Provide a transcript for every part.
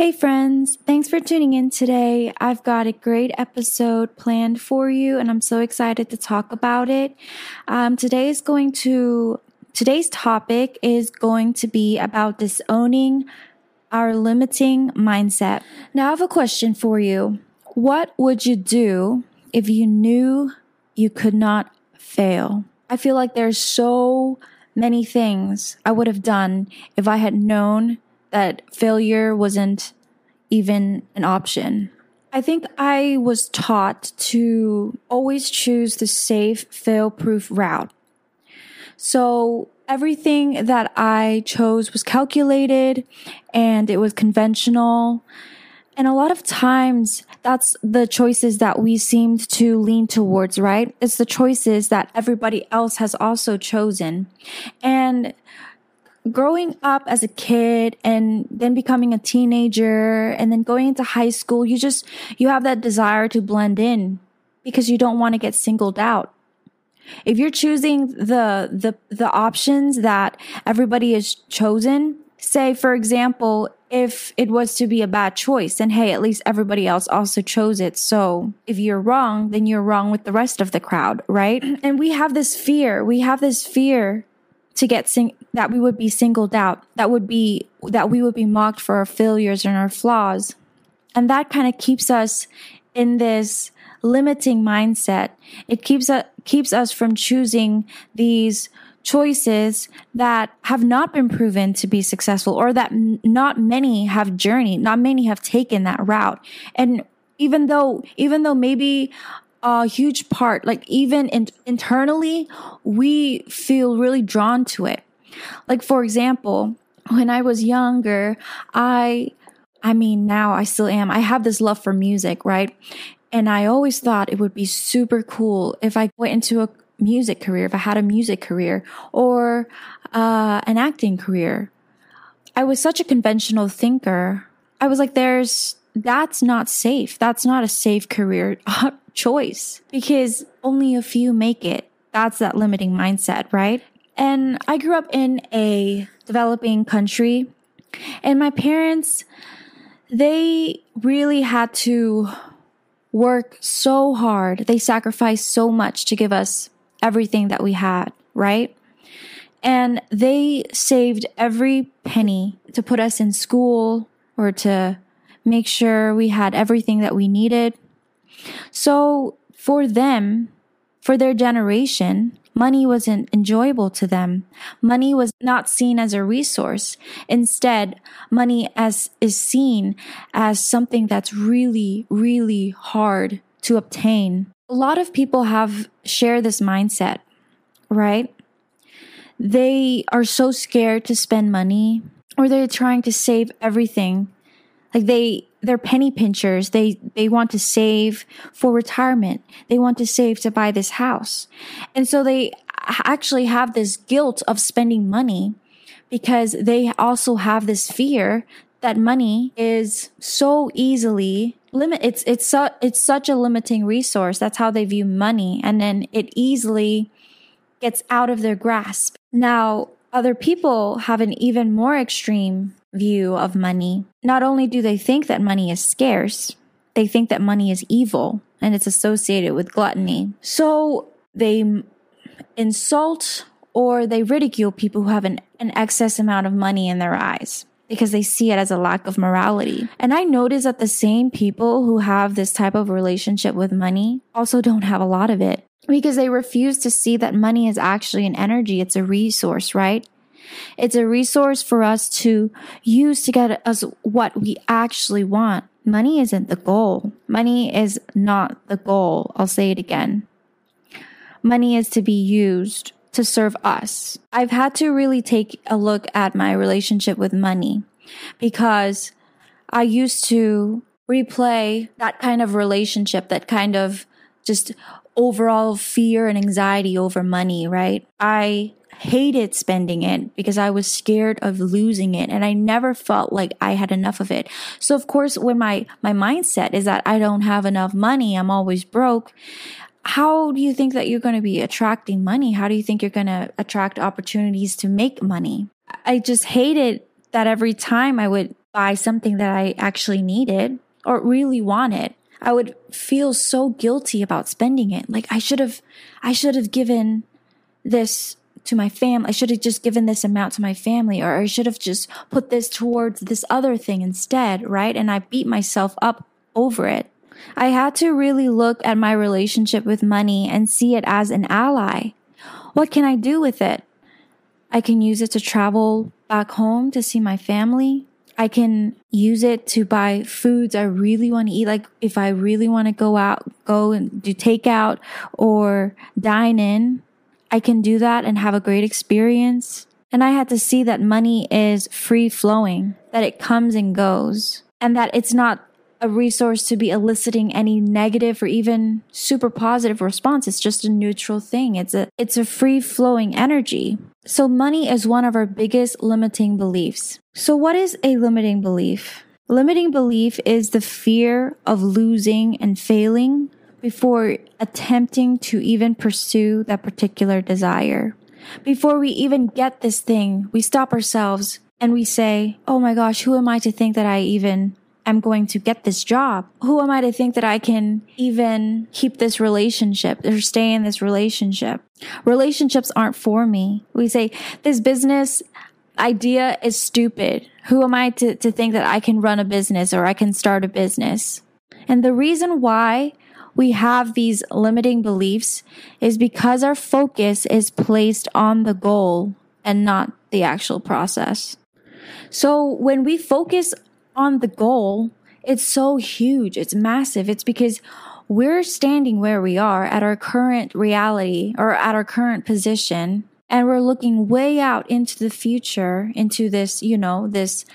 Hey, friends. Thanks for tuning in today. I've got a great episode planned for you, and I'm so excited to talk about it. Um, today is going to, today's topic is going to be about disowning our limiting mindset. Now, I have a question for you. What would you do if you knew you could not fail? I feel like there's so many things I would have done if I had known that failure wasn't even an option. I think I was taught to always choose the safe, fail proof route. So everything that I chose was calculated and it was conventional. And a lot of times that's the choices that we seemed to lean towards, right? It's the choices that everybody else has also chosen. And growing up as a kid and then becoming a teenager and then going into high school, you just, you have that desire to blend in because you don't want to get singled out. If you're choosing the, the, the options that everybody has chosen, say, for example, if it was to be a bad choice, then hey, at least everybody else also chose it. So if you're wrong, then you're wrong with the rest of the crowd, right? And we have this fear. We have this fear to get sing- that we would be singled out, that would be that we would be mocked for our failures and our flaws. And that kind of keeps us in this limiting mindset. It keeps us keeps us from choosing these choices that have not been proven to be successful or that m- not many have journeyed, not many have taken that route. And even though even though maybe a huge part. Like even in, internally, we feel really drawn to it. Like for example, when I was younger, I, I mean, now I still am. I have this love for music, right? And I always thought it would be super cool if I went into a music career, if I had a music career or uh, an acting career. I was such a conventional thinker. I was like, there's, that's not safe. That's not a safe career choice because only a few make it. That's that limiting mindset, right? And I grew up in a developing country and my parents, they really had to work so hard. They sacrificed so much to give us everything that we had, right? And they saved every penny to put us in school or to make sure we had everything that we needed. So for them, for their generation, money wasn't enjoyable to them. Money was not seen as a resource. Instead, money as is seen as something that's really, really hard to obtain. A lot of people have share this mindset, right? They are so scared to spend money or they're trying to save everything. Like they they're penny pinchers. They, they want to save for retirement. They want to save to buy this house. And so they actually have this guilt of spending money because they also have this fear that money is so easily limit it's it's su- it's such a limiting resource that's how they view money and then it easily gets out of their grasp now other people have an even more extreme view of money. Not only do they think that money is scarce, they think that money is evil and it's associated with gluttony. So they insult or they ridicule people who have an, an excess amount of money in their eyes because they see it as a lack of morality. And I notice that the same people who have this type of relationship with money also don't have a lot of it because they refuse to see that money is actually an energy. It's a resource, right? It's a resource for us to use to get us what we actually want. Money isn't the goal. Money is not the goal. I'll say it again. Money is to be used to serve us. I've had to really take a look at my relationship with money because I used to replay that kind of relationship, that kind of just overall fear and anxiety over money, right? I hated spending it because I was scared of losing it and I never felt like I had enough of it. So of course, when my, my mindset is that I don't have enough money, I'm always broke. How do you think that you're going to be attracting money? How do you think you're going to attract opportunities to make money? I just hated that every time I would buy something that I actually needed or really wanted, I would feel so guilty about spending it. Like I should have, I should have given this to my family. I should have just given this amount to my family, or I should have just put this towards this other thing instead, right? And I beat myself up over it. I had to really look at my relationship with money and see it as an ally. What can I do with it? I can use it to travel back home to see my family. I can use it to buy foods I really want to eat. Like if I really want to go out, go and do takeout or dine in, I can do that and have a great experience. And I had to see that money is free flowing, that it comes and goes, and that it's not a resource to be eliciting any negative or even super positive response. It's just a neutral thing. It's a, it's a free flowing energy. So money is one of our biggest limiting beliefs. So what is a limiting belief? Limiting belief is the fear of losing and failing before attempting to even pursue that particular desire. Before we even get this thing, we stop ourselves and we say, Oh my gosh, who am I to think that I even am going to get this job? Who am I to think that I can even keep this relationship or stay in this relationship? Relationships aren't for me. We say, this business idea is stupid. Who am I to, to think that I can run a business or I can start a business? And the reason why we have these limiting beliefs is because our focus is placed on the goal and not the actual process. So when we focus on the goal, it's so huge, it's massive. It's because we're standing where we are at our current reality or at our current position, and we're looking way out into the future, into this, you know, this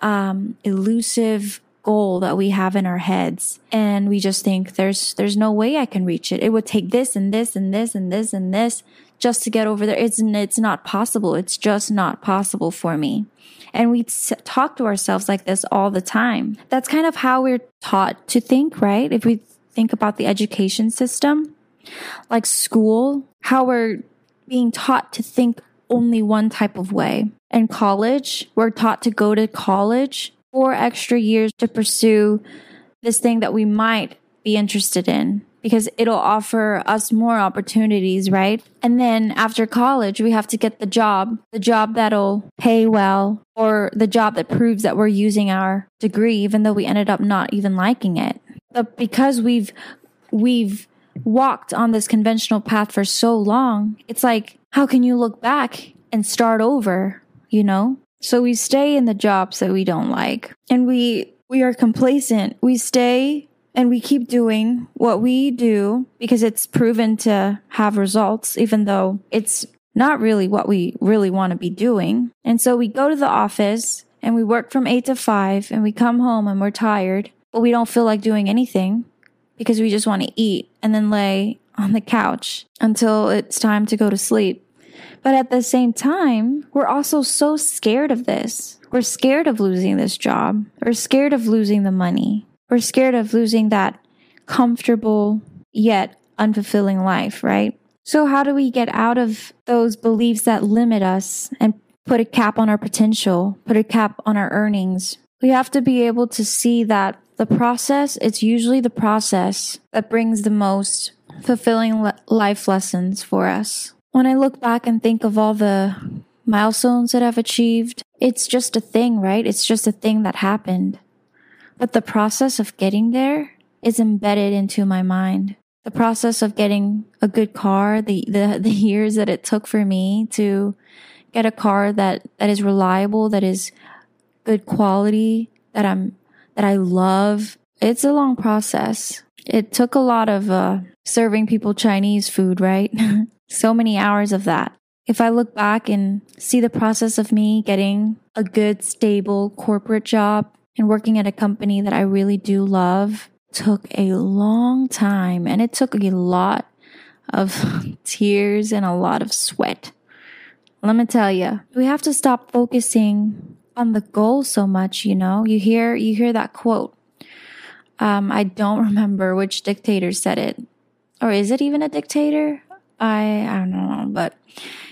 um, elusive goal that we have in our heads and we just think there's there's no way I can reach it. It would take this and this and this and this and this just to get over there. It's it's not possible. It's just not possible for me. And we talk to ourselves like this all the time. That's kind of how we're taught to think, right? If we think about the education system, like school, how we're being taught to think only one type of way. In college, we're taught to go to college four extra years to pursue this thing that we might be interested in because it'll offer us more opportunities, right? And then after college, we have to get the job, the job that'll pay well, or the job that proves that we're using our degree, even though we ended up not even liking it. But because we've, we've walked on this conventional path for so long, it's like, how can you look back and start over, you know? So we stay in the jobs that we don't like and we we are complacent. We stay and we keep doing what we do because it's proven to have results even though it's not really what we really want to be doing. And so we go to the office and we work from 8 to 5 and we come home and we're tired, but we don't feel like doing anything because we just want to eat and then lay on the couch until it's time to go to sleep. But at the same time, we're also so scared of this. We're scared of losing this job. We're scared of losing the money. We're scared of losing that comfortable yet unfulfilling life, right? So, how do we get out of those beliefs that limit us and put a cap on our potential, put a cap on our earnings? We have to be able to see that the process, it's usually the process that brings the most fulfilling life lessons for us. When I look back and think of all the milestones that I've achieved, it's just a thing, right? It's just a thing that happened. But the process of getting there is embedded into my mind. The process of getting a good car, the, the, the years that it took for me to get a car that, that is reliable, that is good quality, that I'm, that I love. It's a long process. It took a lot of, uh, serving people Chinese food, right? so many hours of that. If I look back and see the process of me getting a good, stable corporate job and working at a company that I really do love took a long time and it took a lot of tears and a lot of sweat. Let me tell you, we have to stop focusing on the goal so much, you know? You hear you hear that quote. Um, I don't remember which dictator said it. Or is it even a dictator? I I don't know, but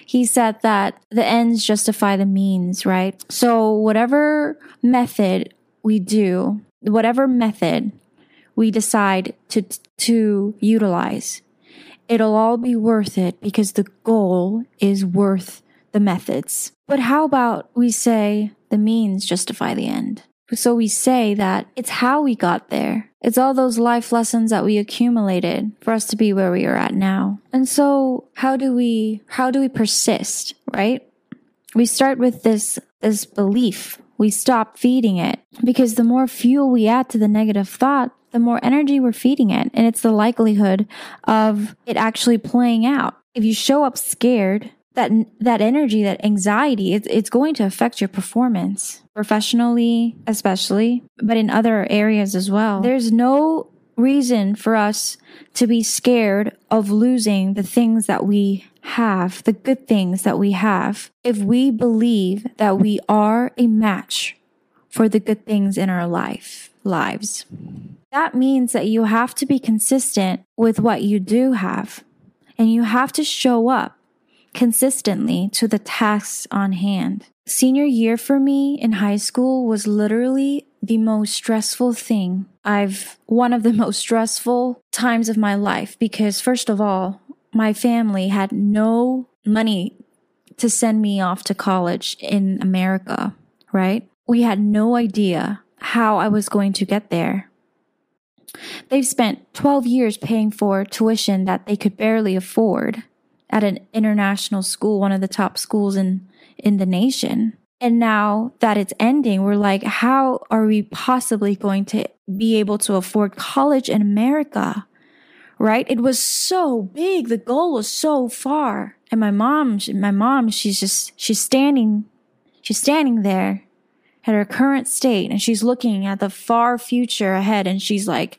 he said that the ends justify the means, right? So whatever method we do, whatever method we decide to to utilize, it'll all be worth it because the goal is worth the methods. But how about we say the means justify the end? So we say that it's how we got there. It's all those life lessons that we accumulated for us to be where we are at now. And so how do we, how do we persist, right? We start with this, this belief. We stop feeding it because the more fuel we add to the negative thought, the more energy we're feeding it. And it's the likelihood of it actually playing out. If you show up scared, that that energy, that anxiety, it's, it's going to affect your performance professionally, especially, but in other areas as well. There's no reason for us to be scared of losing the things that we have, the good things that we have, if we believe that we are a match for the good things in our life lives. That means that you have to be consistent with what you do have and you have to show up consistently to the tasks on hand. Senior year for me in high school was literally the most stressful thing. I've one of the most stressful times of my life because first of all, my family had no money to send me off to college in America, right? We had no idea how I was going to get there. They've spent 12 years paying for tuition that they could barely afford at an international school, one of the top schools in, in the nation. And now that it's ending, we're like, how are we possibly going to be able to afford college in America? Right? It was so big. The goal was so far. And my mom, my mom, she's just, she's standing, she's standing there at her current state and she's looking at the far future ahead and she's like,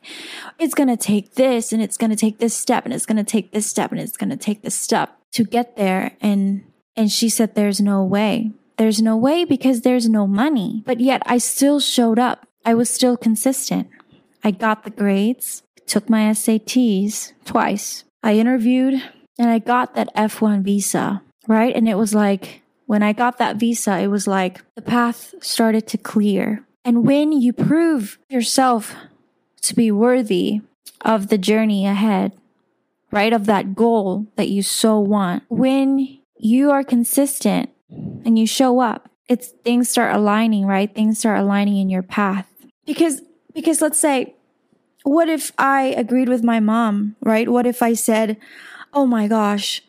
it's going to take this and it's going to take this step and it's going to take this step and it's going to take this step to get there. And, and she said, there's no way. There's no way because there's no money. But yet I still showed up. I was still consistent. I got the grades, took my SATs twice. I interviewed and I got that F1 visa, right? And it was like, when I got that visa, it was like the path started to clear. And when you prove yourself to be worthy of the journey ahead, right? Of that goal that you so want, when you are consistent and you show up, it's things start aligning, right? Things start aligning in your path. Because, because let's say, what if I agreed with my mom, right? What if I said, Oh my gosh,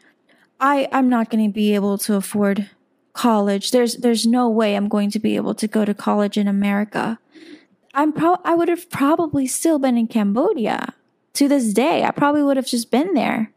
I, I'm not going to be able to afford college. There's there's no way I'm going to be able to go to college in America. I'm pro- I would have probably still been in Cambodia to this day. I probably would have just been there.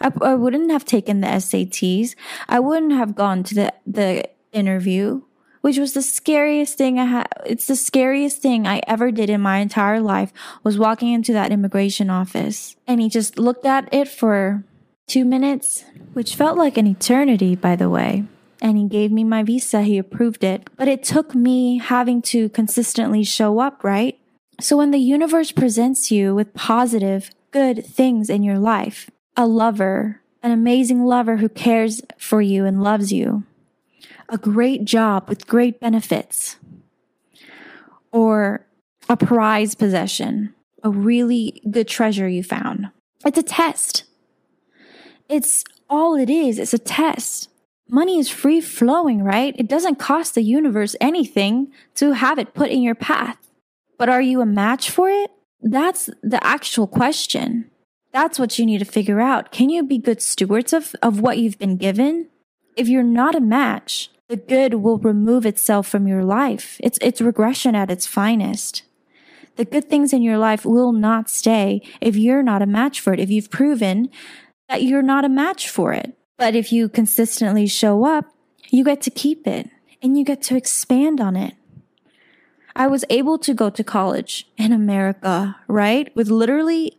I, I wouldn't have taken the SATs. I wouldn't have gone to the the interview, which was the scariest thing I had. It's the scariest thing I ever did in my entire life was walking into that immigration office. And he just looked at it for two minutes, which felt like an eternity, by the way and he gave me my visa. He approved it. But it took me having to consistently show up, right? So when the universe presents you with positive, good things in your life, a lover, an amazing lover who cares for you and loves you, a great job with great benefits, or a prize possession, a really good treasure you found. It's a test. It's all it is. It's a test. Money is free flowing, right? It doesn't cost the universe anything to have it put in your path. But are you a match for it? That's the actual question. That's what you need to figure out. Can you be good stewards of, of what you've been given? If you're not a match, the good will remove itself from your life. It's, it's regression at its finest. The good things in your life will not stay if you're not a match for it, if you've proven that you're not a match for it. But if you consistently show up, you get to keep it and you get to expand on it. I was able to go to college in America, right? With literally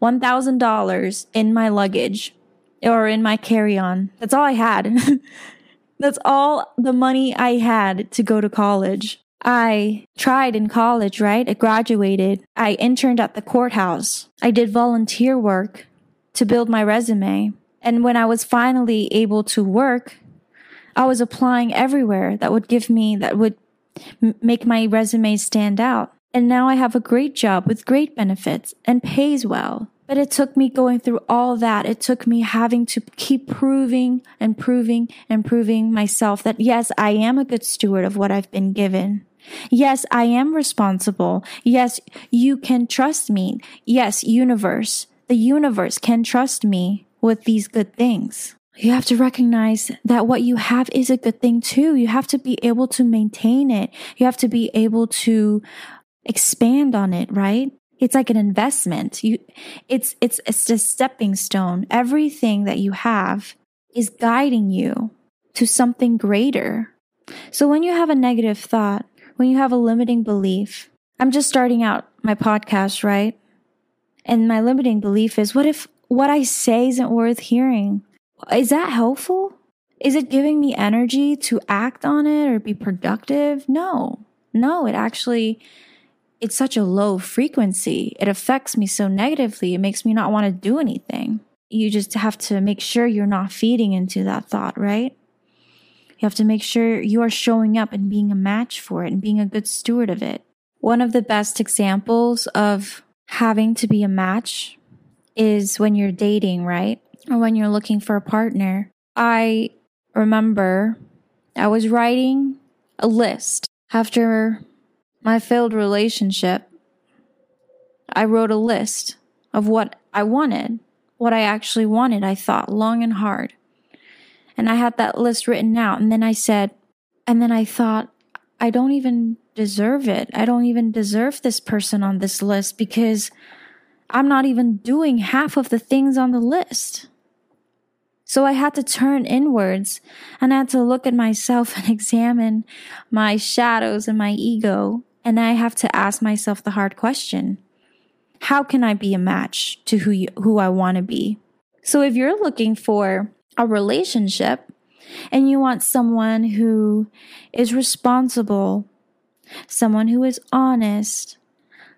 $1,000 in my luggage or in my carry on. That's all I had. That's all the money I had to go to college. I tried in college, right? I graduated. I interned at the courthouse. I did volunteer work to build my resume And when I was finally able to work, I was applying everywhere that would give me, that would m- make my resume stand out. And now I have a great job with great benefits and pays well. But it took me going through all that. It took me having to keep proving and proving and proving myself that yes, I am a good steward of what I've been given. Yes, I am responsible. Yes, you can trust me. Yes, universe, the universe can trust me with these good things. You have to recognize that what you have is a good thing too. You have to be able to maintain it. You have to be able to expand on it, right? It's like an investment. You, it's, it's, it's a stepping stone. Everything that you have is guiding you to something greater. So when you have a negative thought, when you have a limiting belief, I'm just starting out my podcast, right? And my limiting belief is what if what I say isn't worth hearing? Is that helpful? Is it giving me energy to act on it or be productive? No, no, it actually, it's such a low frequency. It affects me so negatively. It makes me not want to do anything. You just have to make sure you're not feeding into that thought, right? You have to make sure you are showing up and being a match for it and being a good steward of it. One of the best examples of having to be a match is when you're dating, right? Or when you're looking for a partner. I remember I was writing a list after my failed relationship. I wrote a list of what I wanted, what I actually wanted. I thought long and hard. And I had that list written out. And then I said, and then I thought, I don't even deserve it. I don't even deserve this person on this list because I'm not even doing half of the things on the list. So I had to turn inwards and I had to look at myself and examine my shadows and my ego. And I have to ask myself the hard question. How can I be a match to who you, who I want to be? So if you're looking for a relationship and you want someone who is responsible, someone who is honest,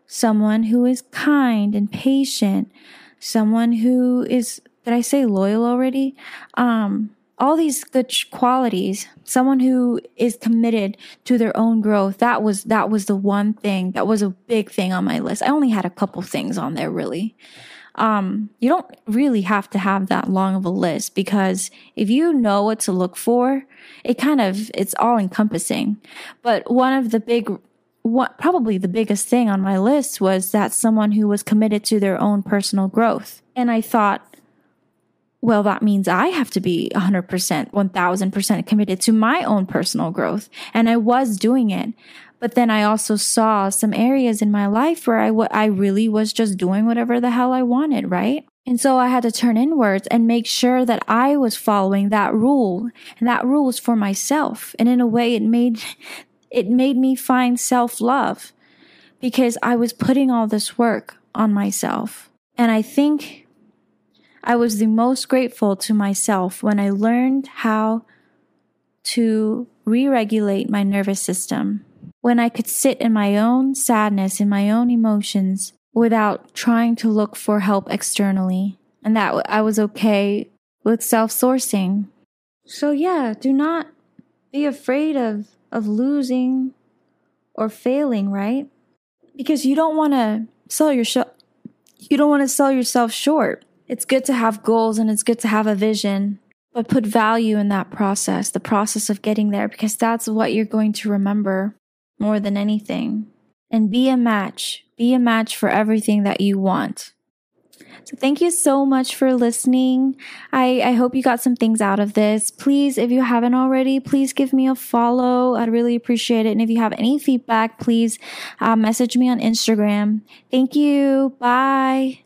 someone who is kind and patient, someone who is, did I say loyal already? Um, all these good qualities someone who is committed to their own growth that was that was the one thing that was a big thing on my list i only had a couple things on there really um, you don't really have to have that long of a list because if you know what to look for, it kind of, it's all encompassing. But one of the big, what probably the biggest thing on my list was that someone who was committed to their own personal growth. And I thought, well, that means I have to be 100%, 1000% committed to my own personal growth. And I was doing it. But then I also saw some areas in my life where I, w- I really was just doing whatever the hell I wanted, right? And so I had to turn inwards and make sure that I was following that rule. And that rule was for myself. And in a way, it made, it made me find self love because I was putting all this work on myself. And I think I was the most grateful to myself when I learned how to re regulate my nervous system when I could sit in my own sadness, in my own emotions, without trying to look for help externally, and that I was okay with self sourcing. So, yeah, do not be afraid of, of losing or failing, right? Because you don't want to sell your sh- you don't want to sell yourself short. It's good to have goals and it's good to have a vision, but put value in that process, the process of getting there, because that's what you're going to remember more than anything. And be a match. Be a match for everything that you want. Thank you so much for listening. I, I hope you got some things out of this. Please, if you haven't already, please give me a follow. I'd really appreciate it. And if you have any feedback, please uh, message me on Instagram. Thank you. Bye.